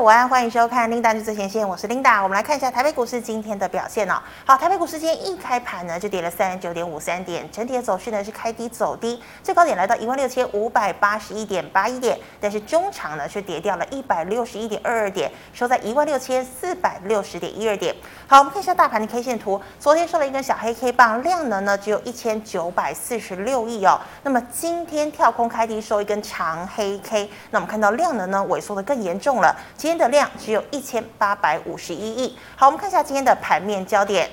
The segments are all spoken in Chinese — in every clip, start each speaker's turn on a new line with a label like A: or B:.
A: 午安，欢迎收看《Linda 最前线》，我是 Linda。我们来看一下台北股市今天的表现哦。好，台北股市今天一开盘呢，就跌了三十九点五三点，整体的走势呢是开低走低，最高点来到一万六千五百八十一点八一点，但是中场呢却跌掉了一百六十一点二二点，收在一万六千四百六十点一二点。好，我们看一下大盘的 K 线图，昨天收了一根小黑 K 棒，量能呢只有一千九百四十六亿哦。那么今天跳空开低收一根长黑 K，那我们看到量能呢萎缩的更严重了。天的量只有一千八百五十一亿。好，我们看一下今天的盘面焦点。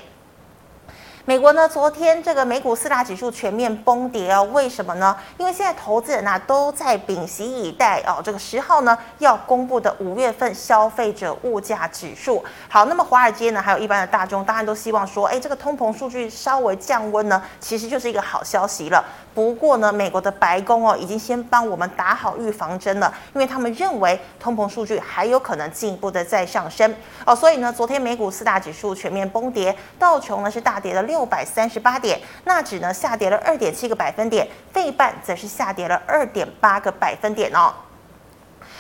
A: 美国呢，昨天这个美股四大指数全面崩跌哦，为什么呢？因为现在投资人呐、啊、都在屏息以待哦，这个十号呢要公布的五月份消费者物价指数。好，那么华尔街呢，还有一般的大众，当然都希望说，哎，这个通膨数据稍微降温呢，其实就是一个好消息了。不过呢，美国的白宫哦，已经先帮我们打好预防针了，因为他们认为通膨数据还有可能进一步的再上升哦，所以呢，昨天美股四大指数全面崩跌，道琼呢是大跌了六。六百三十八点，纳指呢下跌了二点七个百分点，费半则是下跌了二点八个百分点哦。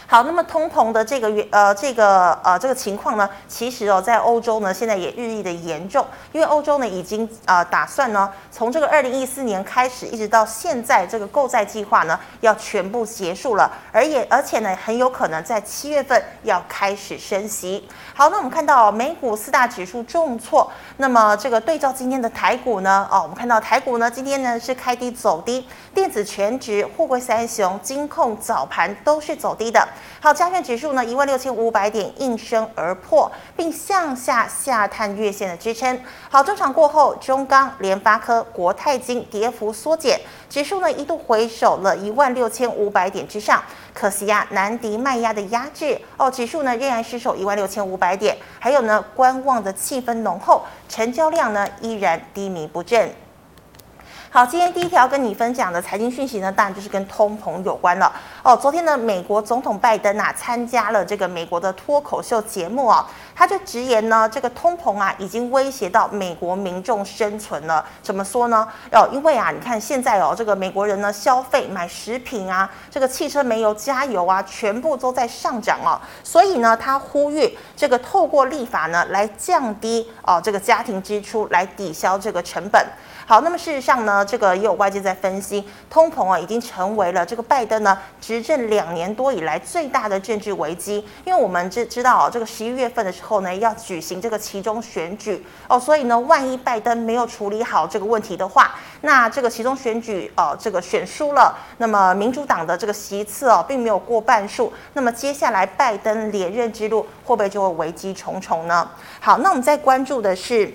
A: 好，那么通膨的这个月呃这个呃这个情况呢，其实哦在欧洲呢现在也日益的严重，因为欧洲呢已经呃打算呢从这个二零一四年开始一直到现在这个购债计划呢要全部结束了，而也而且呢很有可能在七月份要开始升息。好，那我们看到美股四大指数重挫，那么这个对照今天的台股呢，哦我们看到台股呢今天呢是开低走低，电子权值、货柜三雄、金控早盘都是走低的。好，加权指数呢，一万六千五百点应声而破，并向下下探月线的支撑。好，中场过后，中钢、联发科、国泰金跌幅缩减，指数呢一度回守了一万六千五百点之上，可惜呀、啊，难敌卖压的压制哦，指数呢仍然失守一万六千五百点，还有呢观望的气氛浓厚，成交量呢依然低迷不振。好，今天第一条跟你分享的财经讯息呢，当然就是跟通膨有关了哦。昨天呢，美国总统拜登啊参加了这个美国的脱口秀节目啊，他就直言呢，这个通膨啊已经威胁到美国民众生存了。怎么说呢？哦，因为啊，你看现在哦，这个美国人呢消费买食品啊，这个汽车煤油加油啊，全部都在上涨哦。所以呢，他呼吁这个透过立法呢来降低哦这个家庭支出，来抵消这个成本。好，那么事实上呢，这个也有外界在分析，通膨啊已经成为了这个拜登呢执政两年多以来最大的政治危机。因为我们知知道啊，这个十一月份的时候后呢要举行这个其中选举哦，所以呢，万一拜登没有处理好这个问题的话，那这个其中选举哦，这个选输了，那么民主党的这个席次哦并没有过半数，那么接下来拜登连任之路会不会就会危机重重呢？好，那我们在关注的是。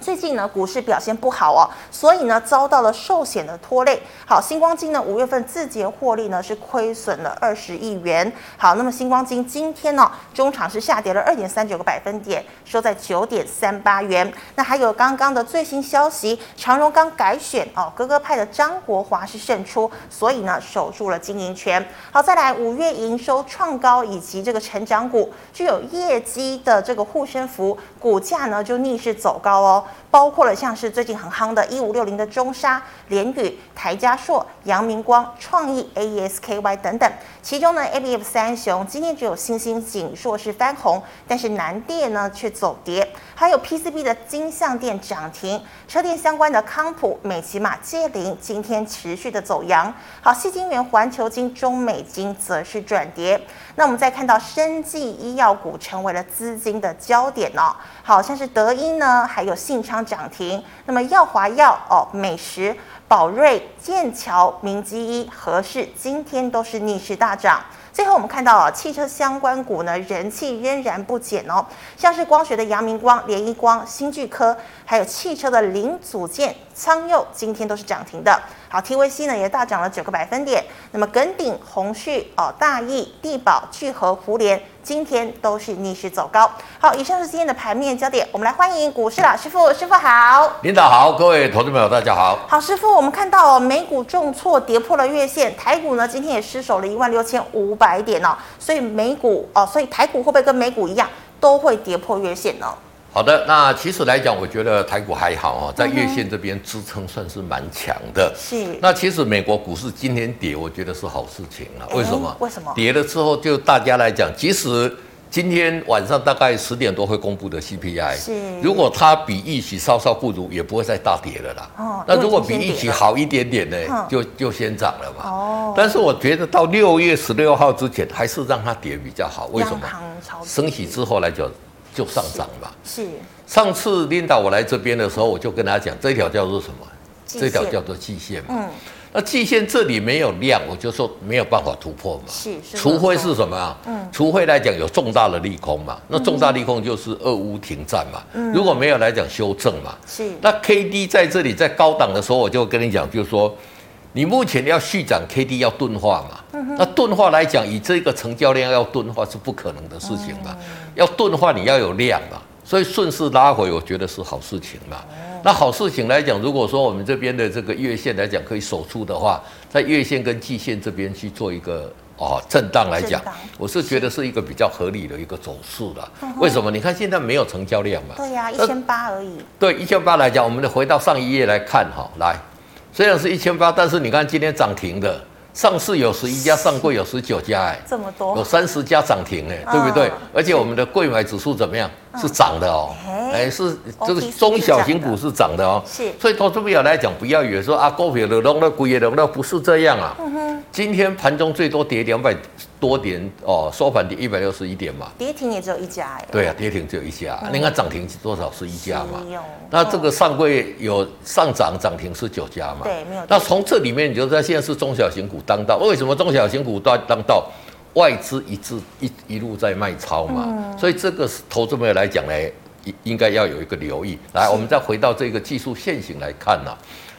A: 最近呢，股市表现不好哦，所以呢，遭到了寿险的拖累。好，新光金呢，五月份自结获利呢是亏损了二十亿元。好，那么新光金今天呢，中场是下跌了二点三九个百分点，收在九点三八元。那还有刚刚的最新消息，长荣刚改选哦，哥哥派的张国华是胜出，所以呢，守住了经营权。好，再来五月营收创高以及这个成长股，具有业绩的这个护身符，股价呢就逆势走高哦。包括了像是最近很夯的一五六零的中沙、联宇、台加硕、阳明光、创意、AES-KY 等等。其中呢，ABF 三雄今天只有欣兴、景硕是翻红，但是南电呢却走跌。还有 PCB 的金相电涨停，车电相关的康普、美琪玛、界霖今天持续的走阳。好，细晶圆、环球晶、中美晶则是转跌。那我们再看到生技医药股成为了资金的焦点哦，好像是德医呢，还有信昌涨停。那么药华药哦，美食、宝瑞、剑桥、明基一、和氏今天都是逆势大涨。最后我们看到啊，汽车相关股呢人气仍然不减哦，像是光学的阳明光、联一光、新巨科，还有汽车的零组件仓佑，今天都是涨停的。好，TVC 呢也大涨了九个百分点。那么耿鼎、宏旭、哦大益、地保、聚合、胡联，今天都是逆势走高。好，以上是今天的盘面焦点。我们来欢迎股市老师傅，师傅好。
B: 领导好，各位投资朋友大家好。
A: 好，师傅，我们看到美股重挫，跌破了月线，台股呢今天也失守了一万六千五百点哦。所以美股哦，所以台股会不会跟美股一样，都会跌破月线呢？
B: 好的，那其实来讲，我觉得台股还好哦，在月线这边支撑算是蛮强的。
A: 是。
B: 那其实美国股市今天跌，我觉得是好事情啊。为什么？
A: 为什么？
B: 跌了之后，就大家来讲，即使今天晚上大概十点多会公布的 CPI，
A: 是
B: 如果它比预期稍稍不如，也不会再大跌了啦。
A: 哦，
B: 那如果比预期好一点点呢，就就先涨了嘛。
A: 哦，
B: 但是我觉得到六月十六号之前，还是让它跌比较好。为什么？升息之后来讲就上涨嘛。
A: 是。
B: 上次领导我来这边的时候，我就跟他讲，这条叫做什么？这条叫做季线嘛。嗯。那季线这里没有量，我就说没有办法突破嘛。
A: 是，是
B: 除非是什么啊？嗯，除非来讲有重大的利空嘛。那重大利空就是俄乌停战嘛。嗯，如果没有来讲修正嘛。
A: 是。
B: 那 K D 在这里在高档的时候，我就跟你讲，就是说，你目前要续涨 K D 要钝化嘛。嗯。那钝化来讲，以这个成交量要钝化是不可能的事情嘛。嗯。要钝化，你要有量嘛。所以顺势拉回，我觉得是好事情嘛。那好事情来讲，如果说我们这边的这个月线来讲可以守住的话，在月线跟季线这边去做一个哦震荡来讲，我是觉得是一个比较合理的一个走势了。为什么？你看现在没有成交量嘛？
A: 对呀，一千八而已。
B: 对，一千八来讲，我们回到上一页来看哈，来，虽然是一千八，但是你看今天涨停的。上市有十一家，上柜有十九家，哎，
A: 这么多，
B: 有三十家涨停，哎，对不对？而且我们的柜买指数怎么样？是涨的哦，哎，是这个中小型股是涨的哦，是。所以投资朋友来讲，不要以为说啊，股票的龙了，股也龙了，不是这样啊。嗯哼。今天盘中最多跌两百多点哦，收盘跌一百六十一点嘛。
A: 跌停也只有一家哎。
B: 对啊，跌停只有一家。你看涨停多少是一家嘛？那这个上柜有上涨涨停是九家嘛？
A: 对，没有。
B: 那从这里面你就知道，现在是中小型股当道。为什么中小型股当当道？外资一直一一路在卖超嘛，嗯、所以这个是投资朋友来讲呢，应应该要有一个留意。来，我们再回到这个技术线型来看呐、啊，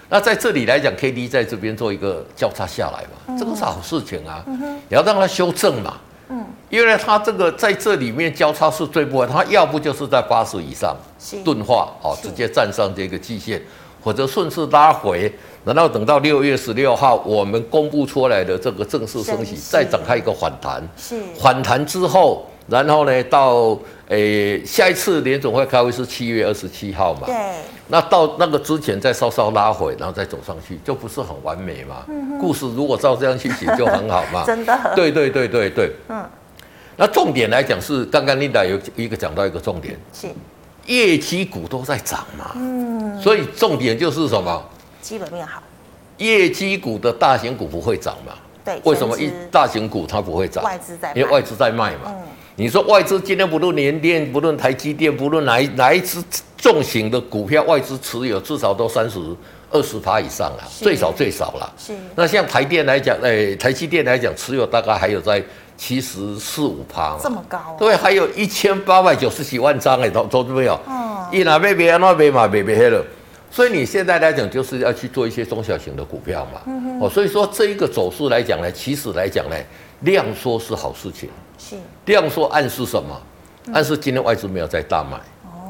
B: 那在这里来讲，K D 在这边做一个交叉下来嘛，嗯、这个是好事情啊，嗯、你要让它修正嘛，嗯，因为它这个在这里面交叉是最不稳，它要不就是在八十以上钝化哦，直接站上这个季线，或者顺势拉回。然后等到六月十六号，我们公布出来的这个正式升息，再展开一个反弹。是。反弹之后，然后呢，到诶下一次联总会开会是七月二十七号嘛？对。那到那个之前再稍稍拉回，然后再走上去，就不是很完美嘛？嗯。故事如果照这样去写，就很好嘛。
A: 真的。
B: 对对对对对。嗯。那重点来讲是，刚刚 Linda 有一个讲到一个重点，是业绩股都在涨嘛？嗯。所以重点就是什么？
A: 基本面好，
B: 业绩股的大型股不会涨嘛？对，为什么一大型股它不会涨？
A: 外资在，
B: 因为外资在卖嘛。嗯，你说外资今天不论联电，不论台积电，不论哪一哪一支重型的股票，外资持有至少都三十二十趴以上了，最少最少了。是。那像台电来讲，哎，台积电来讲，持有大概还有在七十四五趴嘛。
A: 这么高？
B: 对，还有一千八百九十几万张哎，投投资没有？嗯。一拿被别人那边嘛，被别黑了。所以你现在来讲，就是要去做一些中小型的股票嘛。嗯哦，所以说这一个走势来讲呢，其实来讲呢，量缩是好事情。是。量缩暗示什么？暗示今天外资没有在大买。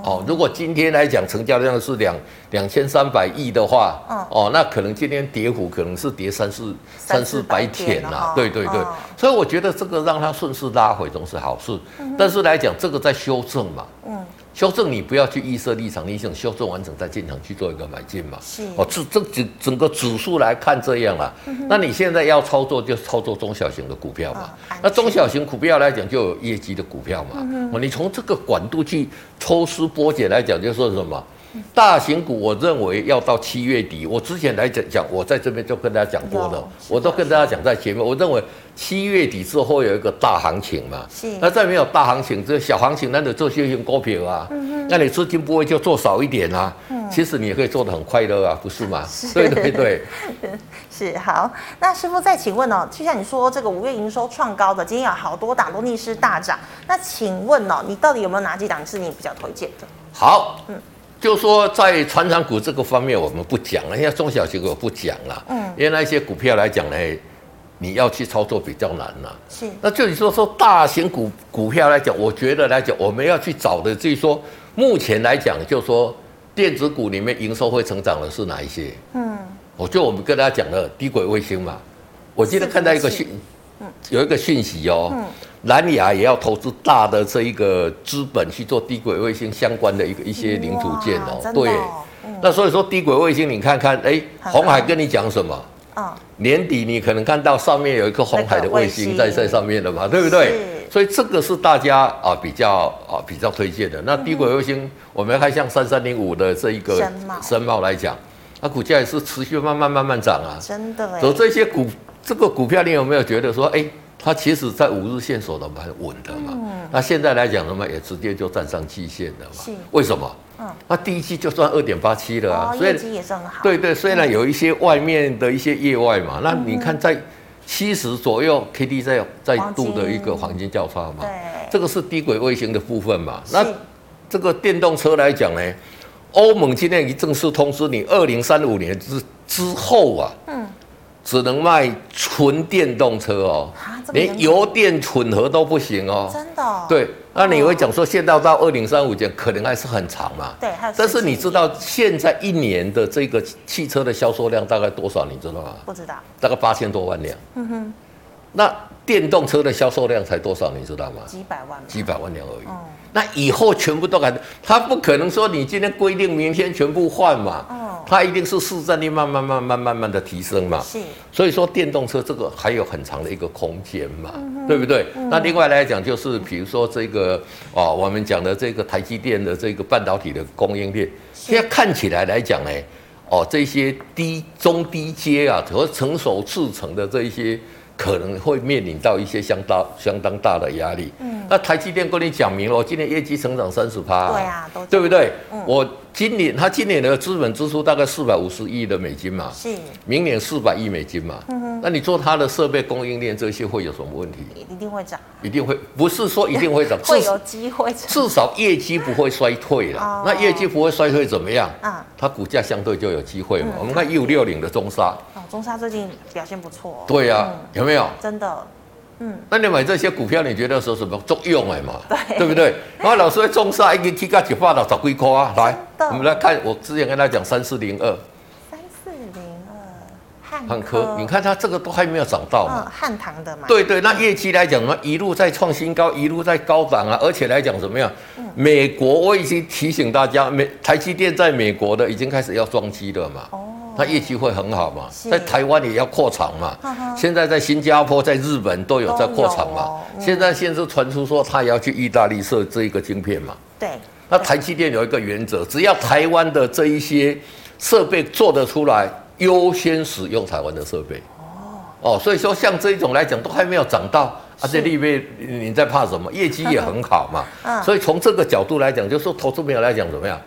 B: 哦。如果今天来讲成交量是两两千三百亿的话，哦，那可能今天跌幅可能是跌三四三四百点呐。对对对。所以我觉得这个让它顺势拉回总是好事。但是来讲，这个在修正嘛。嗯。修正你不要去预设立场，你想修正完成再进场去做一个买进嘛？是哦，这这整整个指数来看这样啊，嗯、那你现在要操作就操作中小型的股票嘛？哦、那中小型股票来讲就有业绩的股票嘛？嗯、哼你从这个管度去抽丝剥茧来讲，就说什么？大型股，我认为要到七月底。我之前来讲讲，我在这边就跟大家讲过了，我都跟大家讲在前面。我认为七月底之后有一个大行情嘛。是。那再没有大行情，这小行情，那你做些型股票啊？嗯哼。那你资金不会就做少一点啊？嗯。其实你也可以做得很快乐啊，不是吗？是。对 对对。
A: 是好。那师傅再请问哦，就像你说这个五月营收创高的，今天有好多档都逆势大涨。那请问哦，你到底有没有哪几档是你比较推荐的？
B: 好。嗯。就说在传长股这个方面，我们不讲了。因为中小型股不讲了，嗯，因为那些股票来讲呢，你要去操作比较难了。是，那就你说说大型股股票来讲，我觉得来讲，我们要去找的，就是说目前来讲，就说电子股里面营收会成长的是哪一些？嗯，我就我们跟大家讲的低轨卫星嘛，我记得看到一个讯，嗯，有一个讯息哦。嗯南亚也要投资大的这一个资本去做低轨卫星相关的一个一些零组件哦，哦对，嗯、那所以说低轨卫星你看看，哎，红海跟你讲什么？嗯、年底你可能看到上面有一颗红海的卫星在在上面的嘛，对不对？所以这个是大家啊比较啊比较推荐的。那低轨卫星，嗯、我们看像三三零五的这一个深茂来讲，它股价也是持续慢慢慢慢涨啊。
A: 真的哎。
B: 走这些股这个股票，你有没有觉得说，哎，它其实在五日线守的蛮稳的嘛？嗯。那现在来讲的话，也直接就站上季线了嘛？是。为什么？嗯。那第一季就算二点八七了啊，
A: 哦、业绩也好。
B: 对对，虽然有一些外面的一些业外嘛，嗯、那你看在。七十左右，K D 在在度的一个黄金交叉嘛，对，这个是低轨卫星的部分嘛。那这个电动车来讲呢，欧盟今天已经正式通知你，二零三五年之之后啊，嗯，只能卖纯电动车哦，连油电混合都不行哦，真的，对。那你会讲说，现在到二零三五年可能还是很长嘛？对，但是你知道现在一年的这个汽车的销售量大概多少？你知道吗？
A: 不知道。
B: 大概八千多万辆。嗯哼。那电动车的销售量才多少？你知道吗？
A: 几百万。
B: 几百万辆而已。嗯。那以后全部都改，他不可能说你今天规定，明天全部换嘛。哦。它一定是市占率慢慢慢慢慢慢的提升嘛。是。所以说电动车这个还有很长的一个空间嘛。嗯对不对？嗯、那另外来讲，就是比如说这个哦，我们讲的这个台积电的这个半导体的供应链，现在看起来来讲呢，哦，这些低中低阶啊和成熟制成的这一些。可能会面临到一些相当相当大的压力。嗯，那台积电跟你讲明了，我今年业绩成长三十趴。
A: 对啊，都
B: 对不对？嗯，我今年他今年的资本支出大概四百五十亿的美金嘛。是。明年四百亿美金嘛。嗯哼。那你做它的设备供应链这些会有什么问题？
A: 一定会涨。
B: 一定会，不是说一定会涨，
A: 会有机会涨。
B: 至少业绩不会衰退了。哦。那业绩不会衰退怎么样？啊。它股价相对就有机会嘛。我们看一五六零的中沙，哦。
A: 中沙最近表现不错，
B: 对呀，有没有？
A: 真的，嗯。
B: 那你买这些股票，你觉得说什么作用哎嘛？对，对不对？然 后老师会中砂一个 K 价就发到十几块啊，来，我们来看，我之前跟他讲三四零二，
A: 三四零二
B: 汉科，你看它这个都还没有涨到嘛？
A: 汉唐的嘛？
B: 对对，那业绩来讲呢，一路在创新高，一路在高涨啊，而且来讲怎么样？美国我已经提醒大家，美台积电在美国的已经开始要装机了嘛？哦。它业绩会很好嘛，在台湾也要扩厂嘛，现在在新加坡、在日本都有在扩厂嘛。现在现在传出说他也要去意大利设这一个晶片嘛。对。那台积电有一个原则，只要台湾的这一些设备做得出来，优先使用台湾的设备。哦。哦，所以说像这一种来讲，都还没有涨到，而且利润你在怕什么？业绩也很好嘛。嗯。所以从这个角度来讲，就是说投资朋友来讲怎么样？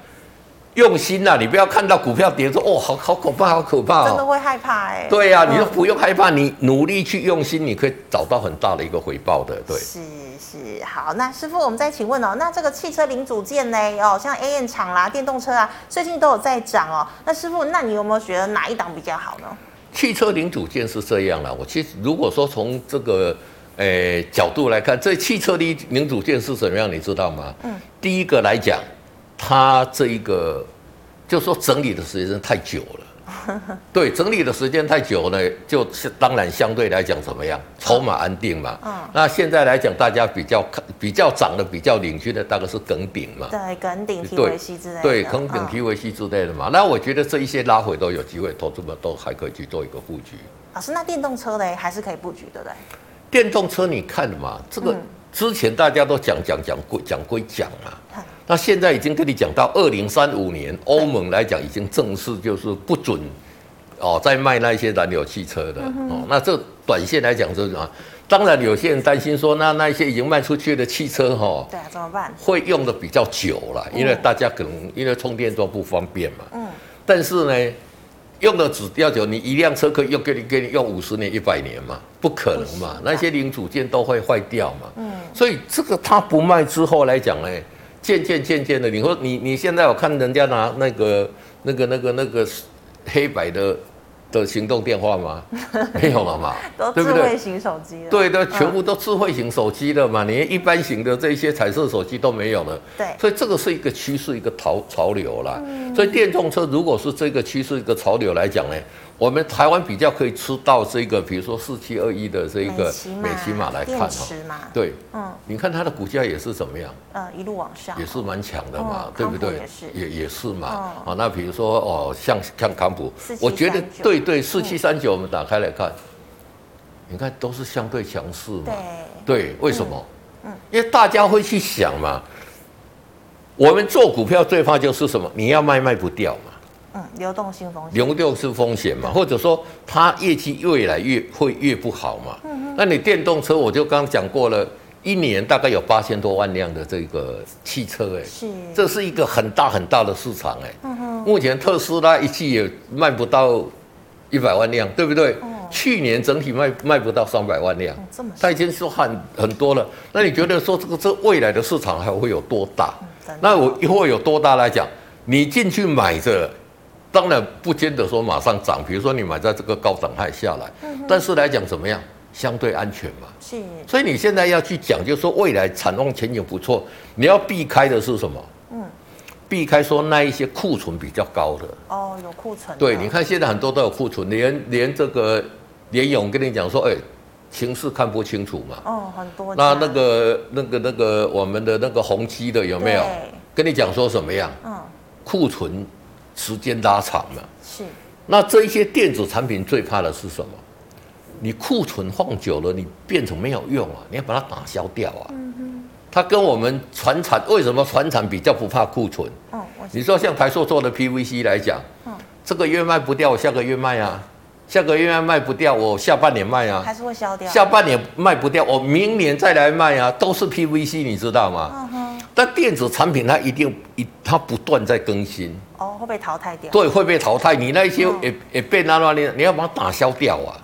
B: 用心呐、啊，你不要看到股票跌说哦，好好可怕，好可怕哦，
A: 真的会害怕哎。
B: 对呀、啊，你就不用害怕，你努力去用心，你可以找到很大的一个回报的。对，
A: 是是好，那师傅，我们再请问哦，那这个汽车零组件呢？哦，像 A N 厂啦、电动车啊，最近都有在涨哦。那师傅，那你有没有觉得哪一档比较好呢？
B: 汽车零组件是这样啦，我其实如果说从这个诶、欸、角度来看，这汽车的零组件是怎么样，你知道吗？嗯，第一个来讲。它这一个，就说整理的时间太久了，对，整理的时间太久呢，就是当然相对来讲怎么样，筹码安定嘛。嗯。那现在来讲，大家比较看比较涨的比较领军的，大概是耿鼎嘛。
A: 对，耿鼎、提维西之类的。
B: 对，耿鼎、提维西之类的嘛。那我觉得这一些拉回都有机会，投资们都还可以去做一个布局。
A: 老师，那电动车呢，还是可以布局，对不对？
B: 电动车你看嘛，这个之前大家都讲讲讲归讲归讲嘛。那现在已经跟你讲到二零三五年，欧盟来讲已经正式就是不准哦再卖那些燃油汽车的哦。那这短线来讲是什么？当然有些人担心说，那那一些已经卖出去的汽车哈，
A: 对啊，怎么办？
B: 会用的比较久了，因为大家可能因为充电桩不方便嘛。嗯。但是呢，用的只要久，你一辆车可以用给你给你用五十年、一百年嘛？不可能嘛？那些零组件都会坏掉嘛。嗯。所以这个它不卖之后来讲呢？渐渐渐渐的，你说你你现在有看人家拿那个那个那个那个黑白的的行动电话吗？没有了嘛，
A: 都智慧型手机了。
B: 对对，全部都智慧型手机了嘛，你连一般型的这些彩色手机都没有了。对，所以这个是一个趋势，一个潮潮流啦。所以电动车如果是这个趋势，一个潮流来讲呢？我们台湾比较可以吃到这个，比如说四七二一的这个美琪玛来看哈，对，嗯，你看它的股价也是怎么样？
A: 呃，一路往上，
B: 也是蛮强的嘛，对不对？也也是嘛，啊，那比如说哦，像像康普，我觉得对对，四七三九我们打开来看，你看都是相对强势嘛，对，为什么？嗯，因为大家会去想嘛，我们做股票最怕就是什么？你要卖卖不掉嘛。
A: 嗯，流动性风险。
B: 流动性风险嘛，或者说它业绩越来越会越不好嘛。嗯哼。那你电动车，我就刚刚讲过了，一年大概有八千多万辆的这个汽车，哎，是，这是一个很大很大的市场，哎。嗯哼。目前特斯拉一季也卖不到一百万辆，对不对？嗯。去年整体卖卖不到三百万辆，这么，它已经说很很多了。那你觉得说这个这未来的市场还会有多大？那我一会有多大来讲？你进去买着。当然不见得说马上涨，比如说你买在这个高档还下来，嗯、但是来讲怎么样，相对安全嘛。是。所以你现在要去讲，就是说未来产能前景不错，你要避开的是什么？嗯。避开说那一些库存比较高的。哦，有库存。对，你看现在很多都有库存，连连这个连勇跟你讲说，哎，情势看不清楚嘛。哦，很多。那那个那个那个我们的那个宏基的有没有？跟你讲说什么样？嗯。库存。时间拉长了，是。那这一些电子产品最怕的是什么？你库存放久了，你变成没有用啊！你要把它打消掉啊。嗯哼。它跟我们传产为什么传产比较不怕库存？哦，你说像台塑做的 PVC 来讲，嗯，这个月卖不掉，我下个月卖啊。下个月卖不掉，我下半年卖啊。还是会消掉。下半年卖不掉，我明年再来卖啊，都是 PVC，你知道吗？嗯哼。但电子产品它一定一它不断在更新。哦，会被淘汰掉。对，会被淘汰。你那些也也被那那你你要把它打消掉啊。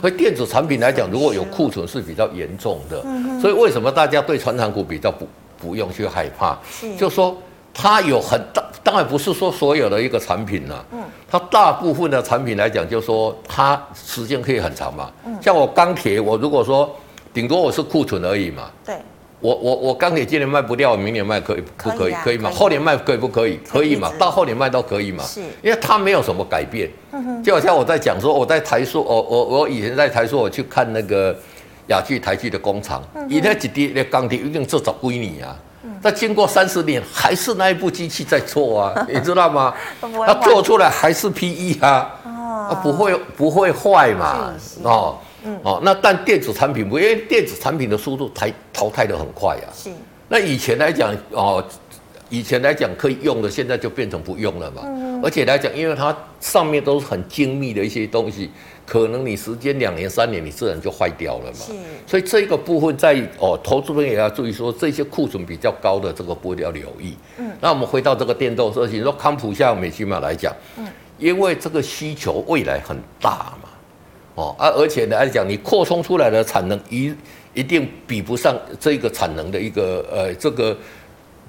B: 所以电子产品来讲，如果有库存是比较严重的。嗯哼。所以为什么大家对传产股比较不不用去害怕？是。就说它有很大，当然不是说所有的一个产品呐。嗯。它大部分的产品来讲，就说它时间可以很长嘛。嗯。像我钢铁，我如果说顶多我是库存而已嘛。对。我我我钢铁今年卖不掉，我明年卖可以不可以？可以吗？后年卖可以不可以？可以嘛？到后年卖都可以嘛？是，因为它没有什么改变。就好像我在讲说，我在台塑，我我我以前在台塑，我去看那个雅聚、台聚的工厂，以那几滴的钢铁一定做早归你啊。嗯。但经过三十年，还是那一部机器在做啊，你知道吗？它做出来还是 PE 啊，啊不会不会坏嘛？哦。嗯哦，那但电子产品不，因为电子产品的速度淘淘汰的很快呀、啊。是。那以前来讲哦，以前来讲可以用的，现在就变成不用了嘛。嗯。而且来讲，因为它上面都是很精密的一些东西，可能你时间两年三年，你自然就坏掉了嘛。是。所以这个部分在哦，投资人也要注意说，这些库存比较高的这个部分要留意。嗯。那我们回到这个电动车，你说康普像美琪玛来讲，嗯，因为这个需求未来很大嘛。哦，而而且来讲，你扩充出来的产能一一定比不上这个产能的一个呃，这个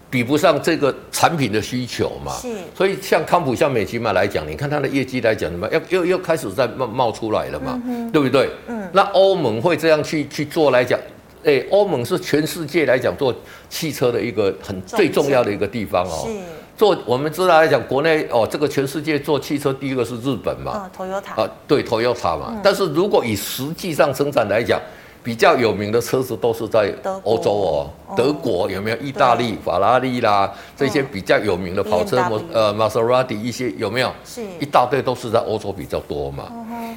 B: 比不上这个产品的需求嘛。是。所以像康普、像美琪玛来讲，你看它的业绩来讲，什么又又又开始在冒冒出来了嘛，嗯、对不对？嗯。那欧盟会这样去去做来讲，哎，欧盟是全世界来讲做汽车的一个很最重要的一个地方哦。是。做我们知道来讲，国内哦，这个全世界做汽车第一个是日本嘛，嗯，Toyota。啊，对，Toyota 嘛。嗯、但是如果以实际上生产来讲，比较有名的车子都是在欧洲哦，德国有没有？意大利法拉利啦，这些比较有名的跑车，呃，玛莎拉蒂一些有没有？是，一大堆都是在欧洲比较多嘛。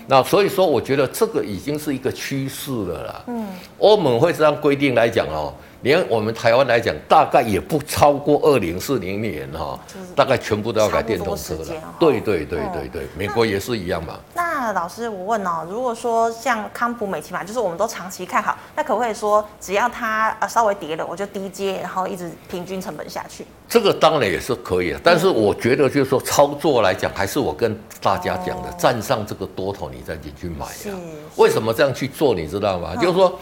B: 那所以说，我觉得这个已经是一个趋势了啦。嗯，欧盟会这样规定来讲哦。连我们台湾来讲，大概也不超过二零四零年哈，大概全部都要改电动车了。对对对对对，美国也是一样嘛。
A: 那老师，我问哦，如果说像康普美琪嘛，就是我们都长期看好，那可不可以说，只要它呃稍微跌了，我就低接，然后一直平均成本下去？
B: 这个当然也是可以的，但是我觉得就是说操作来讲，还是我跟大家讲的，站上这个多头，你再进去买呀。为什么这样去做？你知道吗？就是说。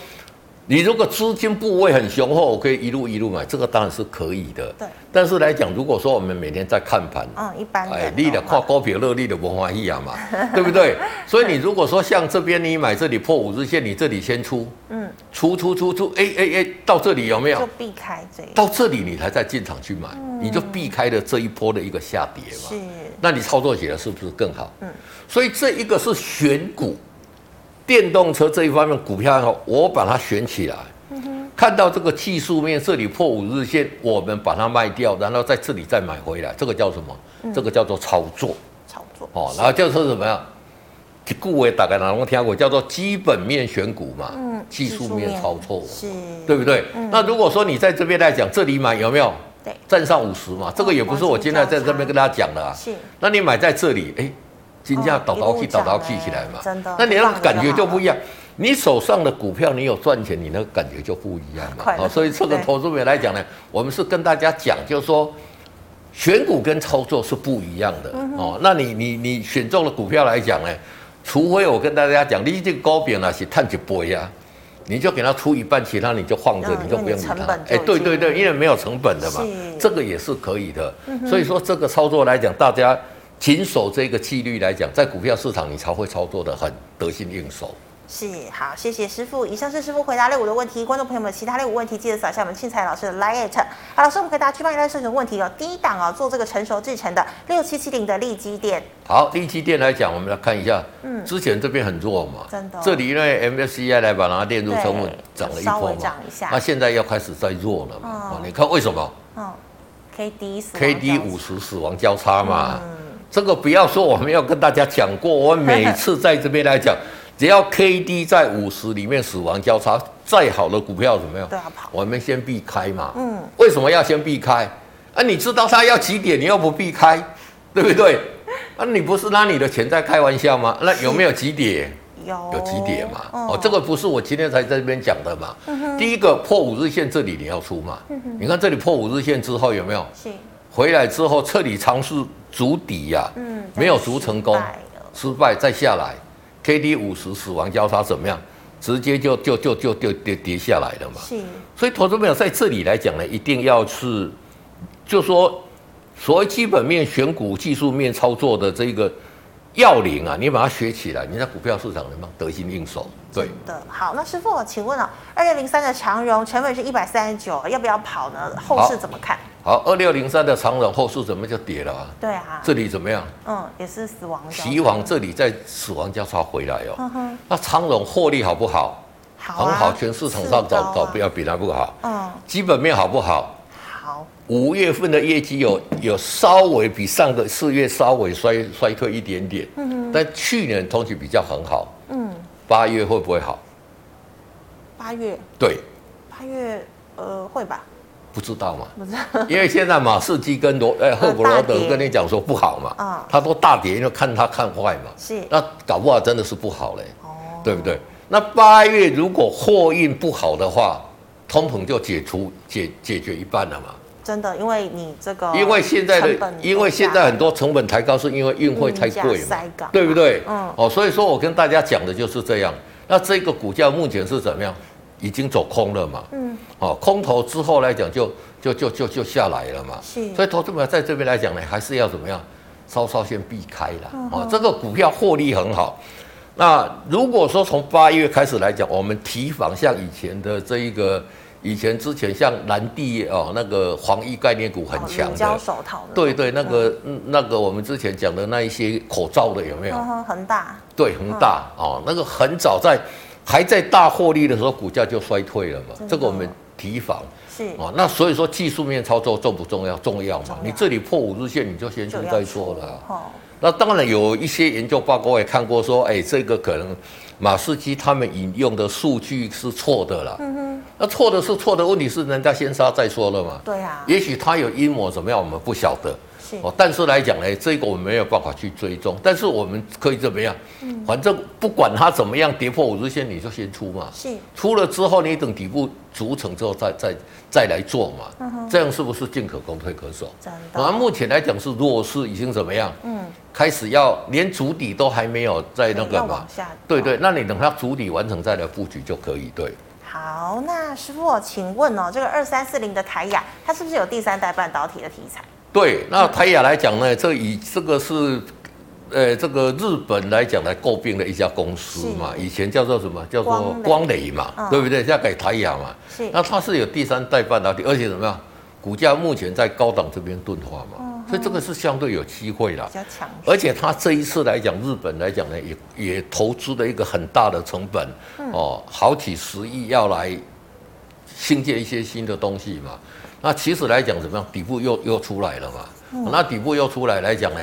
B: 你如果资金部位很雄厚，我可以一路一路买，这个当然是可以的。对。但是来讲，如果说我们每天在看盘，嗯，一般哎，利的跨高频热利的文化一样嘛，对不对？所以你如果说像这边你买这里破五日线，你这里先出，嗯，出出出出，哎哎哎，到这里有没有？就避开这一。到这里你才再进场去买，嗯、你就避开了这一波的一个下跌嘛。是。那你操作起来是不是更好？嗯。所以这一个是选股。电动车这一方面股票，我把它选起来，看到这个技术面这里破五日线，我们把它卖掉，然后在这里再买回来，这个叫什么？嗯、这个叫做操作。操作哦，然后叫做什么呀？故位大概哪能听过？叫做基本面选股嘛。嗯，技术面操作，
A: 是，
B: 对不对？嗯、那如果说你在这边来讲，这里买有没有？
A: 对，
B: 站上五十嘛，这个也不是我今天在这边跟大家讲的啊。是，那你买在这里，哎，金价倒倒去，倒倒去起来嘛，
A: 真的，
B: 那你那感觉就不一样。你手上的股票，你有赚钱，你那个感觉就不一样嘛。哦，所以这个投资面来讲呢，我们是跟大家讲，就是说选股跟操作是不一样的哦。那你你你选中了股票来讲呢，除非我跟大家讲，你这个高点啊是碳几波呀，你就给它出一半，其他你就放着，你就不用理它。哎，对对对，因为没有成本的嘛，这个也是可以的。所以说这个操作来讲，大家谨守这个纪律来讲，在股票市场你才会操作的很得心应手。
A: 是，好，谢谢师傅。以上是师傅回答类股的问题，观众朋友们其他类股问题记得扫一下我们庆财老师的 LINE。好，老师，我们回答去帮你来设什么问题哦？第一档哦，做这个成熟制成的六七七零的利基电。
B: 好，利基电来讲，我们来看一下，嗯，之前这边很弱嘛，
A: 真的，
B: 这里因为 MSCI 来把它列入成分涨了一波嘛，那现在要开始在弱了嘛，哦，你看为什么？
A: 嗯，K D
B: K D 五十死亡交叉嘛，嗯，这个不要说我们要跟大家讲过，我每次在这边来讲。只要 K D 在五十里面死亡交叉，再好的股票怎么样？
A: 都要跑。
B: 我们先避开嘛。嗯。为什么要先避开？啊，你知道它要几点，你又不避开，对不对？啊，你不是拿你的钱在开玩笑吗？那有没有几点？
A: 有。
B: 有几点嘛？哦，这个不是我今天才在这边讲的嘛。嗯哼。第一个破五日线这里你要出嘛。嗯哼。你看这里破五日线之后有没有？是。回来之后彻底尝试筑底呀。嗯。没有筑成功，失败再下来。K D 五十死亡交叉怎么样？直接就就就就就跌跌下来了嘛。是。所以投资朋友在这里来讲呢，一定要是，就说所谓基本面选股、技术面操作的这个要领啊，你把它学起来，你在股票市场能得心应手。对
A: 的。好，那师傅，我请问啊，二六零三的长荣成本是一百三十九，要不要跑呢？后市怎么看？
B: 好，二六零三的长荣后市怎么就跌了啊？
A: 对啊，
B: 这里怎么样？
A: 嗯，也是死亡。
B: 期王这里在死亡交叉回来哦。嗯哼。那长荣获利好不好？
A: 好，
B: 很好，全市场上找找不要比它不好。嗯。基本面好不好？
A: 好。
B: 五月份的业绩有有稍微比上个四月稍微衰衰退一点点。嗯哼。但去年同期比较很好。嗯。八月会不会好？
A: 八月。
B: 对。
A: 八月呃会吧。
B: 不知道嘛？不知道，因为现在马士基跟罗 哎赫伯罗德跟你讲说不好嘛，啊，他都大跌，因为看他看坏嘛，是，那搞不好真的是不好嘞，哦，对不对？那八月如果货运不好的话，通膨就解除解解决一半了嘛？
A: 真的，因为你这个
B: 因为现在的因为现在很多成本抬高，是因为运费太贵嘛，对不对？嗯，哦，所以说我跟大家讲的就是这样。那这个股价目前是怎么样？已经走空了嘛？嗯，哦，空头之后来讲就就就就就下来了嘛。是，所以投资者在这边来讲呢，还是要怎么样，稍稍先避开了。嗯、哦，这个股票获利很好。那如果说从八月开始来讲，我们提防像以前的这一个，以前之前像蓝地哦，那个防疫概念股很强的，
A: 胶手套的。
B: 对对，那个嗯，那个我们之前讲的那一些口罩的有没有？
A: 恒大。
B: 对，恒大、嗯、哦，那个很早在。还在大获利的时候，股价就衰退了嘛？这个我们提防是啊。那所以说技术面操作重不重要？重要嘛？你这里破五日线，你就先出再说了。那当然有一些研究报告也看过，说哎，这个可能马士基他们引用的数据是错的啦。嗯哼。那错的是错的，问题是人家先杀再说了嘛？对啊。也许他有阴谋怎么样，我们不晓得。哦，但是来讲呢，这个我们没有办法去追踪，但是我们可以怎么样？嗯，反正不管它怎么样跌破五日线，你就先出嘛。是，出了之后你等底部组成之后再再再来做嘛。嗯哼，这样是不是进可攻退可守？真的。而目前来讲是弱势，已经怎么样？嗯，开始要连筑底都还没有在那个嘛。对对，那你等它筑底完成再来布局就可以。对。
A: 好，那师傅，请问哦，这个二三四零的台亚，它是不是有第三代半导体的题材？
B: 对，那台亚来讲呢，这以这个是，呃，这个日本来讲来诟病的一家公司嘛，以前叫做什么？叫做光磊嘛，雷对不对？现在改台亚嘛。是。那它是有第三代半导体，而且怎么样？股价目前在高档这边钝化嘛，嗯、所以这个是相对有机会的。比较强。而且它这一次来讲，日本来讲呢，也也投资了一个很大的成本，嗯、哦，好几十亿要来新建一些新的东西嘛。那其实来讲怎么样？底部又又出来了嘛？嗯、那底部又出来来讲呢？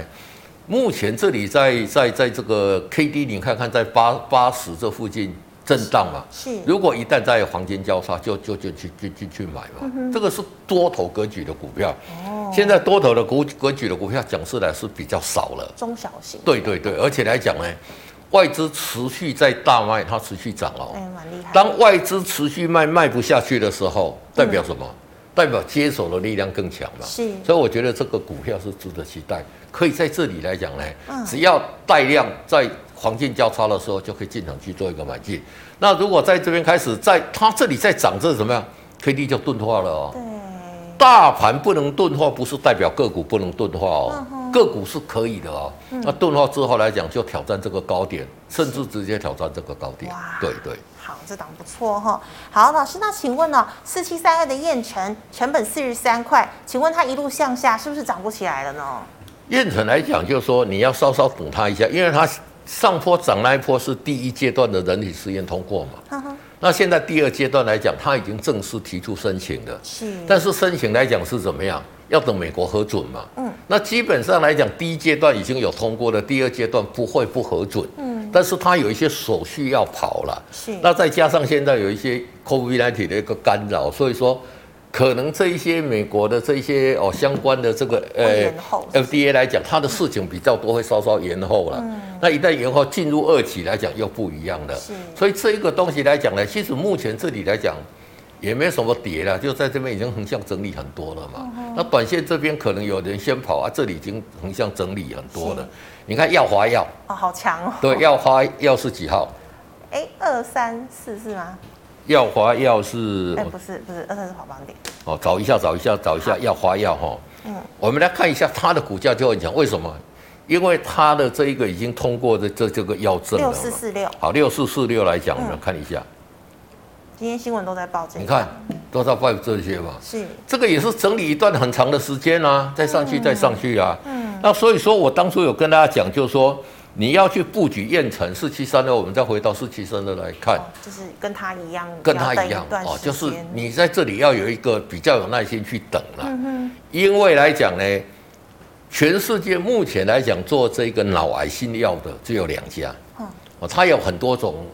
B: 目前这里在在在这个 K D，你看看在八八十这附近震荡嘛。
A: 是。
B: 如果一旦在黄金交叉，就就就去去去去买嘛。嗯、这个是多头格局的股票。哦。现在多头的股格局的股票讲出来是比较少了。
A: 中小型。
B: 对对对，而且来讲呢，外资持续在大卖，它持续涨哦。
A: 哎，蛮厉害。
B: 当外资持续卖卖不下去的时候，代表什么？嗯代表接手的力量更强嘛，
A: 是，
B: 所以我觉得这个股票是值得期待，可以在这里来讲呢，只要带量在黄金交叉的时候就可以进场去做一个买进。那如果在这边开始在它这里在涨，这是怎么样？K D 就钝化了哦。对，大盘不能钝化，不是代表个股不能钝化哦，个股是可以的哦。那钝化之后来讲，就挑战这个高点，甚至直接挑战这个高点。对对。
A: 好，这档不错哈。好，老师，那请问呢？四七三二的燕城成本四十三块，请问它一路向下，是不是涨不起来了呢？
B: 燕城来讲，就是说你要稍稍等它一下，因为它上坡涨那一波是第一阶段的人体实验通过嘛。呵呵那现在第二阶段来讲，他已经正式提出申请了。是。但是申请来讲是怎么样？要等美国核准嘛。嗯。那基本上来讲，第一阶段已经有通过了，第二阶段不会不核准。嗯。但是它有一些手续要跑了，是。那再加上现在有一些 COVID-19 的一个干扰，所以说可能这一些美国的这一些哦相关的这个呃 FDA 来讲，它的事情比较多，会稍稍延后了。嗯。那一旦延后进入二期来讲又不一样了。是。所以这一个东西来讲呢，其实目前这里来讲也没什么跌了，就在这边已经横向整理很多了嘛。嗯。那短线这边可能有人先跑啊，这里已经横向整理很多了。你看耀华药
A: 哦，好强哦！
B: 对，耀华药是几号？
A: 哎，二三四是吗？
B: 耀华药是？
A: 哎，不是，不是，二三四跑榜点。
B: 哦，找一下，找一下，找一下耀华药哈。嗯，我们来看一下它的股价就很强，为什么？因为它的这一个已经通过的这这个药证了。
A: 六四四六。好，
B: 六四四六来讲，我们看一下。
A: 今天新闻都在报这个。
B: 你看，都在报这些嘛。
A: 是。这
B: 个也是整理一段很长的时间啊，再上去，再上去啊。嗯。那所以说我当初有跟大家讲，就是说你要去布局燕城四七三二，我们再回到四七三二来看，
A: 就是跟他一样，
B: 跟他一样哦，就是你在这里要有一个比较有耐心去等了，因为来讲呢，全世界目前来讲做这个脑癌新药的只有两家，哦，它有很多种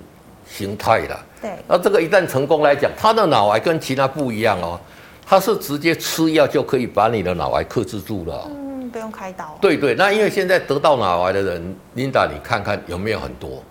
B: 形态的，对，那这个一旦成功来讲，它的脑癌跟其他不一样哦，它是直接吃药就可以把你的脑癌克制住了。
A: 不用开刀。
B: 对对，那因为现在得到脑癌的人，Linda，你看看有没有很多？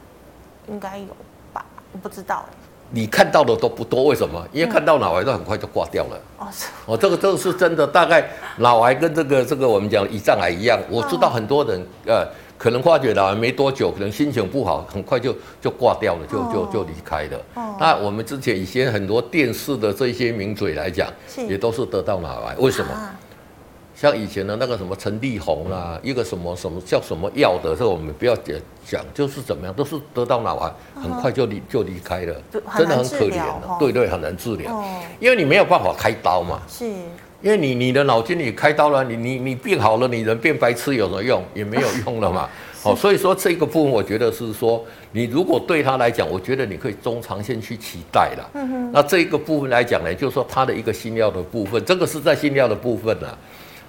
A: 应该有吧，我不知道。
B: 你看到的都不多，为什么？因为看到脑癌都很快就挂掉了。哦，哦，这个这个是真的，大概脑癌跟这个这个我们讲胰脏癌一样。我知道很多人呃，可能发觉脑癌没多久，可能心情不好，很快就就挂掉了，就就就离开了。哦。那我们之前以前很多电视的这些名嘴来讲，也都是得到脑癌，为什么？像以前的那个什么陈立红啊，一个什么什么叫什么药的，这个我们不要讲，就是怎么样，都是得到脑癌，很快就离就离开了，真的很可怜的，对对，很难治疗，因为你没有办法开刀嘛，是，因为你你的脑筋你开刀了，你你你病好了，你人变白痴有什么用？也没有用了嘛，哦，所以说这个部分我觉得是说，你如果对他来讲，我觉得你可以中长线去期待了，嗯哼，那这个部分来讲呢，就是说他的一个新药的部分，这个是在新药的部分呢。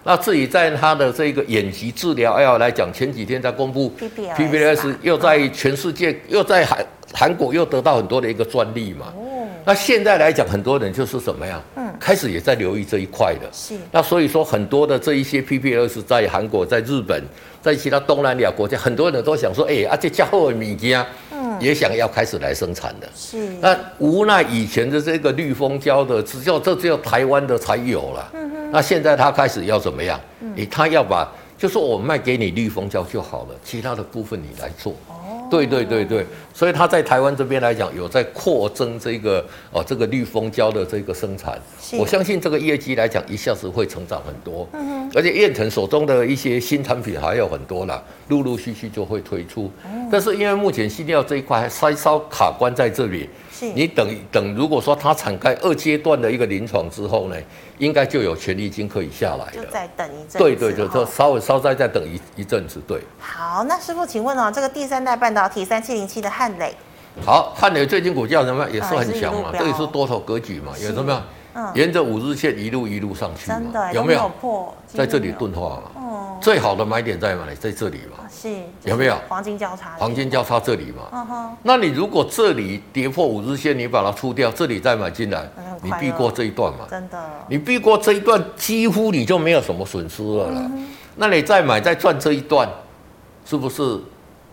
B: 那至于在他的这个眼疾治疗要来讲，前几天在公布 PPLS 又在全世界又在韩韩国又得到很多的一个专利嘛。哦。那现在来讲，很多人就是怎么样？嗯。开始也在留意这一块的。是。那所以说，很多的这一些 PPLS 在韩国、在日本、在其他东南亚国家，很多人都想说，哎，啊这家伙的物件，嗯，也想要开始来生产的。是。那无奈以前的这个绿蜂胶的，只有这只有台湾的才有了。嗯。那现在他开始要怎么样？你他要把，就说我卖给你绿蜂胶就好了，其他的部分你来做。哦，对对对对，所以他在台湾这边来讲，有在扩增这个哦这个绿蜂胶的这个生产。我相信这个业绩来讲，一下子会成长很多。嗯哼。而且燕城手中的一些新产品还有很多啦，陆陆续续就会推出。但是因为目前新料这一块还稍稍卡关在这里。你等等，如果说它展开二阶段的一个临床之后呢，应该就有权利金可以下来了。
A: 就再等一阵子。
B: 对对对，就稍微稍再再等一一阵子。对。
A: 好，那师傅，请问哦，这个第三代半导体三七零七的汉磊。
B: 好，汉磊最近股价怎么样？也是很强嘛，这也是多头格局嘛，有什么样？
A: 嗯
B: 沿着五日线一路一路上去嘛，
A: 真的
B: 有没有？
A: 破？
B: 在这里
A: 盾
B: 钝化嘛，
A: 哦，
B: 最好的买点在哪里？在这里嘛，
A: 是
B: 有没有
A: 黄金交叉？
B: 黄金交叉这里嘛。
A: 嗯哼，
B: 那你如果这里跌破五日线，你把它出掉，这里再
A: 买进来
B: 你避过这一段嘛？
A: 真的，
B: 你避过这一段，几乎你就没有什么损失了啦。
A: 嗯
B: 那你再买再赚这一段，是不是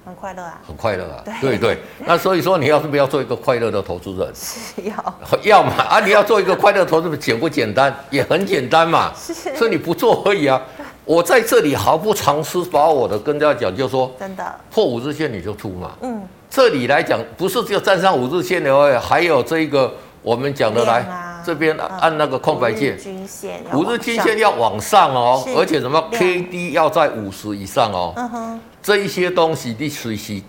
A: 很快乐啊，
B: 很快乐啊？
A: 对
B: 对对。那所以说，你要是不要做一个快乐的投资人？
A: 是要
B: 要嘛啊！你要做一个快乐投资人，简不简单？也很简单嘛。
A: 是
B: 所以你不做而已啊。我在这里毫不藏私，把我的跟大家讲，就说
A: 真的，
B: 破五日线你就出嘛。
A: 嗯，
B: 这里来讲，不是只有站上五日线的话，还有这一个我们讲的
A: 来、啊
B: 这边
A: 嗯
B: 按那个空白键
A: 五日，均线，
B: 五日均线要往上哦，而且什
A: 么
B: K D 要在五十以上哦。
A: 嗯哼，
B: 这一些东西你随时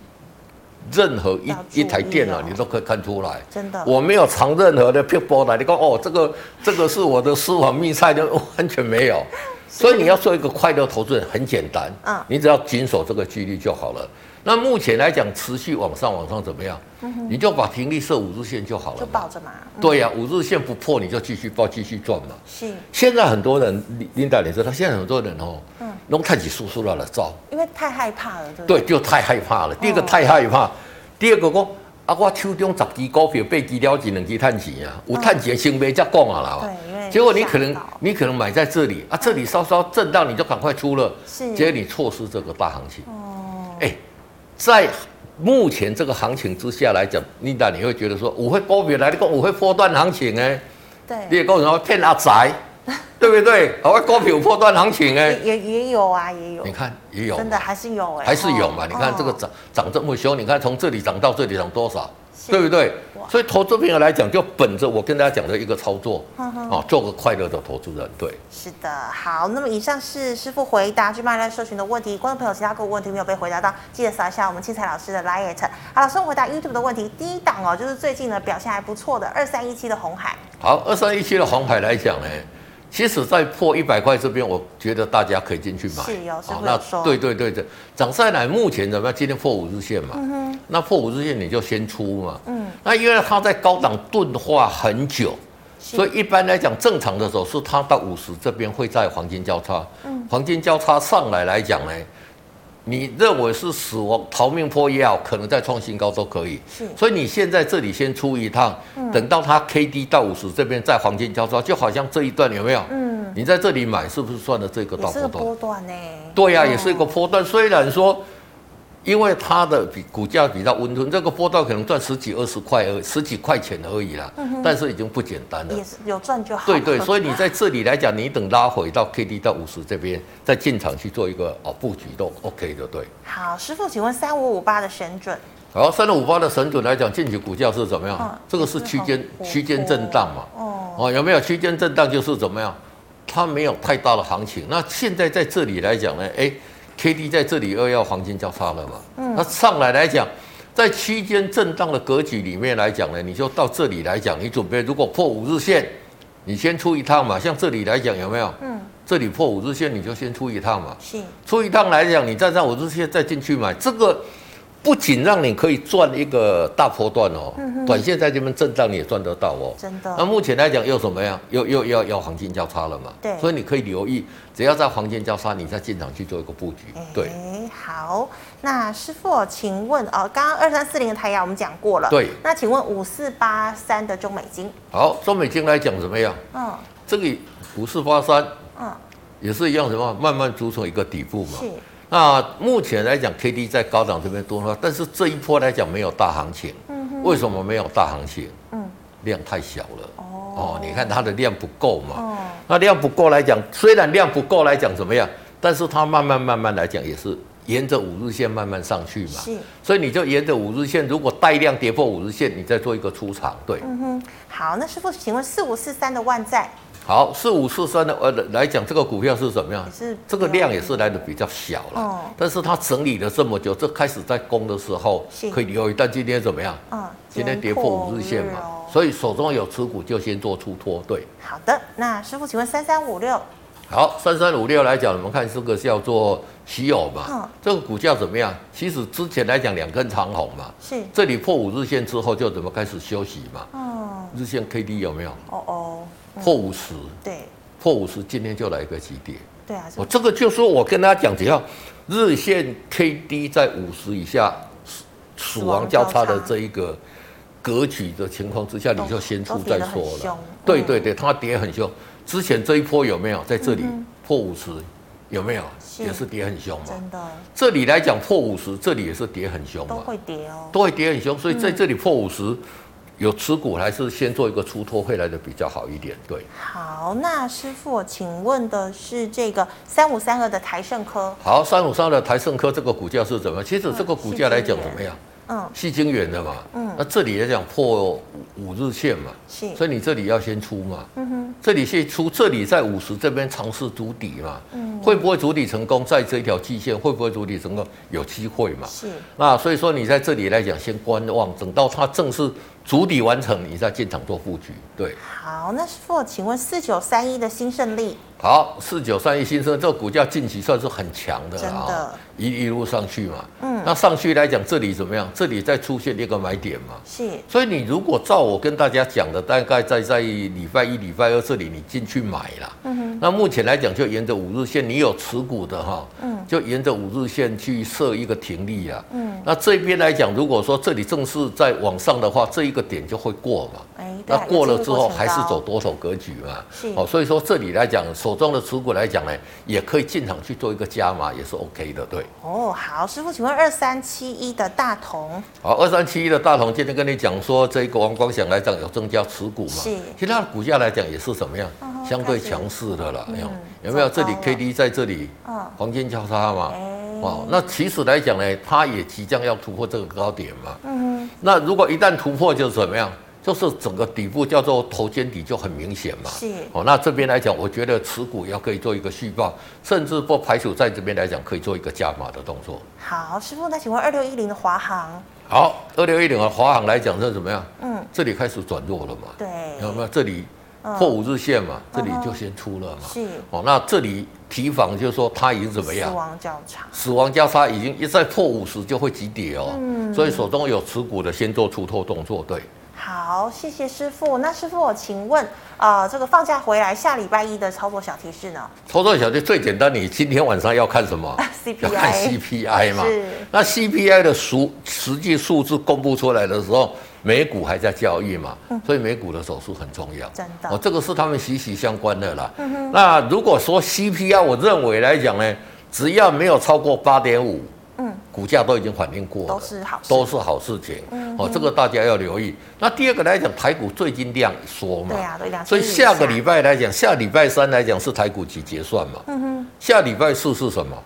B: 任何一一台电脑
A: 哦
B: 你都可以看出来。
A: 真的，
B: 我没有藏任何的撇波来，你讲哦，这个这个是我的私房秘菜就，完全没有。所以你要做一个快乐投资人很简单，
A: 嗯
B: 你只要谨守这个纪律就好了。那目前来讲，持续往上往上怎么样？你就把停利设五日线就好了。
A: 就抱着嘛，嗯
B: 对呀、啊，五日线不破你就继续抱，继续赚嘛。
A: 是
B: 现在很多人，琳琳达，你知道，现在很多人哦，
A: 嗯
B: 弄太起叔叔了了招，
A: 因为太害怕了，对
B: 对，
A: 对？
B: 就太害怕了。第一个
A: 哦
B: 太害怕，第二个讲啊，我手中十支股票，八支了钱，两支赚钱啊，有赚钱先别再讲啊啦。
A: 对，
B: 结果你可能你可能买在这里啊，这里稍稍震荡你就赶快出了，
A: 是
B: 结果你错失这个大行情。
A: 哦，
B: 哎，在目前这个行情之下来讲，你达你会觉得说，我会波比来，你讲我会波段行情哎，你
A: 对，
B: 也跟我说骗阿宅，对不对？我会股票有波段行情哎
A: 也，也也有啊，也有。
B: 你，看也有，
A: 真的还是有哎，
B: 还是有嘛？
A: 哦
B: 你看这个涨涨这么凶，你看从这里涨到这里涨多少，
A: 是
B: 对不
A: 对？
B: 所以投资朋友来讲，就本着我跟大家讲的一个操作啊，做个快乐的投资人。对，
A: 是的，好，那么以上是师傅回答去麦来社群的问题，观众朋友其他个问题没有被回答到，记得扫一下我们青彩老师的 Light。好，老师，回答 YouTube 的问题，第一档哦，就是最近呢表现还不错的二三一七的红海，
B: 好，二三一七的红海来讲呢，其实在破一百块这边，我觉得大家可以进去买。
A: 是有师
B: 好那对对对对，涨上来目前怎么样？今天破五日线嘛，
A: 嗯哼，
B: 那破五日线你就先出嘛。
A: 嗯，
B: 那因为它在高档钝化很久，所以一般来讲，正常的时候是它到五十这边会在黄金交叉。
A: 嗯
B: 黄金交叉上来来讲呢，你认为是死亡逃命坡也好，可能再创新高都可以。
A: 是
B: 所以你现在这里先出一趟，
A: 嗯
B: 等到它 K D 到五十这边再黄金交叉，就好像这一段有没有？
A: 嗯，
B: 你在这里买是不是算了
A: 这个
B: 大波段？
A: 波段呢，
B: 对呀、
A: 哦
B: 也是一个波段。虽然说，因为它的比股价比较温吞，这个波段可能赚十几二十块而十几块钱而已啦，嗯但是已经不简单了
A: 也。是有赚就好，
B: 对对，所以你在这里来讲，你等拉回到 K D 到五十这边，再进场去做一个哦布局都 OK 的，对。
A: 好，师傅，请问三五五八的神准，
B: 然后三六五八的神准来讲，近期股价是怎么样？
A: 嗯
B: 这个是
A: 区间
B: 区间震荡嘛？
A: 哦，
B: 哦，有没有区间震荡？就是怎么样？它没有太大的行情。那现在在这里来讲呢，哎，K D 在这里又要黄金交叉了嘛？
A: 嗯
B: 那上来来讲，在区间震荡的格局里面来讲呢，你就到这里来讲，你准备如果破五日线，你先出一趟嘛。像这里来讲有没有？
A: 嗯，
B: 这里破五日线，你就先出一趟嘛。
A: 是
B: 出一趟来讲，你站上五日线再进去买，这个不仅让你可以赚一个大波段哦，短线在这边震荡你也赚得到哦。
A: 真的
B: 那目前来讲又怎么样？又又要要黄金交叉了嘛？
A: 对
B: 所以你可以留意，只要在黄金交叉，你再进场去做一个布局。对
A: 哎，好，那师傅，请问哦，刚刚二三四零的台阳我们讲过了，
B: 对
A: 那请问五四八三的中美金，
B: 好，中美金来讲怎么样？
A: 嗯
B: 这个五四八三
A: 嗯，
B: 也是一样，什么慢慢组成一个底部嘛。
A: 是
B: 那目前来讲，K D 在高档这边多了，但是这一波来讲没有大行情。
A: 嗯哼
B: 为什么没有大行情？
A: 嗯
B: 量太小了。
A: 哦
B: 哦，你看它的量不够嘛。
A: 哦
B: 那量不够来讲，虽然量不够来讲怎么样，但是它慢慢慢慢来讲也是沿着五日线慢慢上去嘛。
A: 是
B: 所以你就沿着五日线，如果带量跌破五日线，你再做一个出场。对，
A: 嗯哼，好，那师傅，请问四五四三的万载
B: 好，四五四三的呃来讲，这个股票是怎么样
A: 也？是
B: 这个量也是来的比较小了，
A: 哦
B: 但是它整理了这么久，这开始在攻的时候可以留意，但今天怎么样？
A: 嗯
B: 今天跌破五日线嘛，
A: 哦
B: 所以手中有持股就先做出脱。对，
A: 好的，那师傅，请问三三五六
B: 好，三三五六来讲，我们看这个叫做稀有嘛，
A: 嗯
B: 这个股价怎么样？其实之前来讲两根长红嘛，
A: 是
B: 这里破五日线之后就怎么开始休息嘛？
A: 嗯
B: 日线 K D 有没有？
A: 哦哦
B: 破五十，
A: 对，
B: 破五十，今天就来一个急跌。
A: 对啊，
B: 我这个就是我跟大家讲，只要日线 K D 在五十以下，死亡交叉的这一个格局的情况之下，你就先出再说了。对对对，它跌很凶。之前这一波有没有在这里破五十？有没有？也是跌很凶嘛。
A: 真的。
B: 这里来讲破五十，这里也是跌很凶嘛。
A: 都会跌哦。
B: 都会跌很凶，所以在这里破五十。有持股还是先做一个出脱会来的比较好一点，对。
A: 好，那师傅，我请问的是这个三五三二的台盛科。
B: 好，三五三二的台盛科这个股价是怎么样？其实这个股价来讲怎么样？嗯，矽晶圆的嘛。嗯。那这里也讲破五日线嘛。是。所以你这里要先出嘛。嗯哼。这里先出，这里在五十这边尝试筑底嘛。嗯。会不会筑底成功？在这一条季线会不会筑底成功？有机会嘛。是。那所以说你在这里来讲先观望，等到它正式。筑底完成，你再进场做布局。对，
A: 好，那师傅，请问四九三一的新胜利。
B: 好，四九三一新胜，这个股价近期算是很强的了啊，一一路上去嘛。嗯，那上去来讲，这里怎么样？这里再出现一个买点嘛。是。所以你如果照我跟大家讲的，大概在在礼拜一、礼拜二这里你进去买了。嗯哼。那目前来讲，就沿着五日线，你有持股的哈，嗯，就沿着五日线去设一个停利啊。嗯。那这边来讲，如果说这里正式在往上的话，这一个点就会过嘛。哎，那过了之后还是走多头格局嘛。是。哦，所以说这里来讲，手中的持股来讲呢，也可以进场去做一个加码，也是 OK 的，对。
A: 哦，好，师傅，请问二三七一的大同。
B: 好，二三七一的大同，今天跟你讲说，这个王光祥来讲有增加持股嘛？是。其他的股价来讲也是怎么样？哦、相对强势的了，有、嗯、有没有？这里 K D 在这里，哦，黄金交叉嘛。哦，那其实来讲呢，它也即将要突破这个高点嘛。嗯哼。那如果一旦突破，就是怎么样？就是整个底部叫做头肩底就很明显嘛。是。哦，那这边来讲，我觉得持股要可以做一个续报，甚至不排除在这边来讲可以做一个加码的动作。
A: 好，师傅，那请问二六一零的华航。
B: 好，二六一零的华航来讲是怎么样？嗯，这里开始转弱了嘛。对。有没有？这里破五日线嘛，这里就先出了嘛。是。哦，那这里提防就是说它已经怎么样？死
A: 亡交叉。
B: 死亡交叉已经一再破五十就会急跌哦。嗯。所以手中有持股的先做出脱动作，对。
A: 好，谢谢师傅。那师傅，我请问，呃，这个放假回来下礼拜一的操作小提示呢？
B: 操作小提示最简单，你今天晚上要看什么？CPI。要看 CPI 嘛。是。那 CPI 的数实际数字公布出来的时候，美股还在交易嘛，嗯、所以美股的走势很重要。真的。哦，这个是他们息息相关的啦。嗯。那如果说 CPI，我认为来讲呢，只要没有超过八点五。嗯，股价都已经反映过了，
A: 都是好，
B: 都是好事情。嗯，哦，这个大家要留意。那第二个来讲，台股最近量缩嘛，对啊，对，所以下个礼拜来讲，下礼拜三来讲是台股期结算嘛。嗯哼。下礼拜四是什么？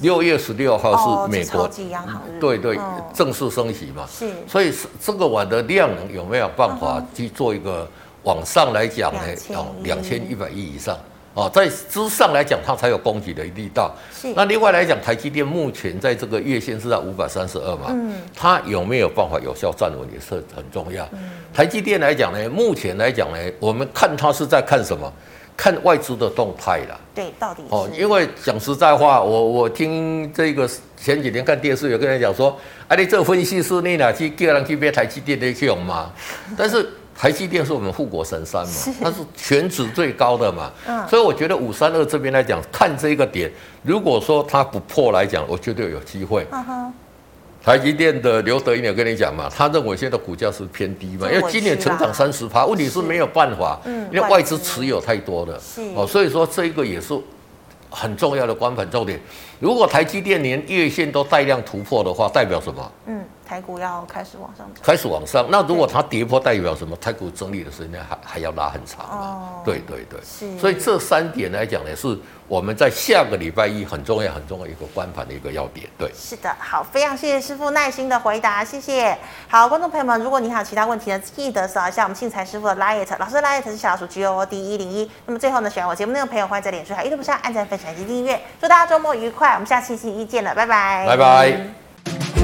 B: 六月十六号是美国央行日，对对，正式升息嘛。是。所以这个碗的量能有没有办法去做一个往上来讲呢？哦，两千一百亿以上。哦，在之上来讲，它才有攻击的力道。是。那另外来讲，台积电目前在这个月线是在五百三十二嘛？嗯。它有没有办法有效站稳也是很重要。嗯。台积电来讲呢，目前来讲呢，我们看它是在看什么？看外资的动态啦。
A: 对，到底。
B: 哦，因为讲实在话，我我听这个前几天看电视有个人讲说，啊，你这个分析师你哪去叫人去买台积电的这种嘛？但是。台积电是我们护国神山嘛，它是全值最高的嘛，所以我觉得五三二这边来讲，看这个点，如果说它不破来讲，我绝对有机会。台积电的刘德英有跟你讲嘛，他认为现在股价是偏低嘛，因为今年成长三十趴，问题是没有办法，因为外资。持有太多了，哦，所以说这个也是很重要的关盘重点。如果台积电连月线都带量突破的话，代表什么？嗯。
A: 台股要开始往上走，
B: 开始往上。那如果它跌破，代表什么？台股整理的时间还还要拉很长哦，对对对，是。所以这三点来讲呢，是我们在下个礼拜一很重要很重要一个关盘的一个要点。对，
A: 是的，好，非常谢谢师傅耐心的回答，谢谢。好，观众朋友们，如果你还有其他问题呢，记得扫一下我们庆财师傅的 LINE，老师的 LINE 是小老鼠 G O O D 一零一。那么最后呢，喜欢我节目内容的朋友，欢迎在脸书还有 YouTube 上按赞、分享及订阅。祝大家周末愉快，我们下期星期一见了，拜拜，
B: 拜拜。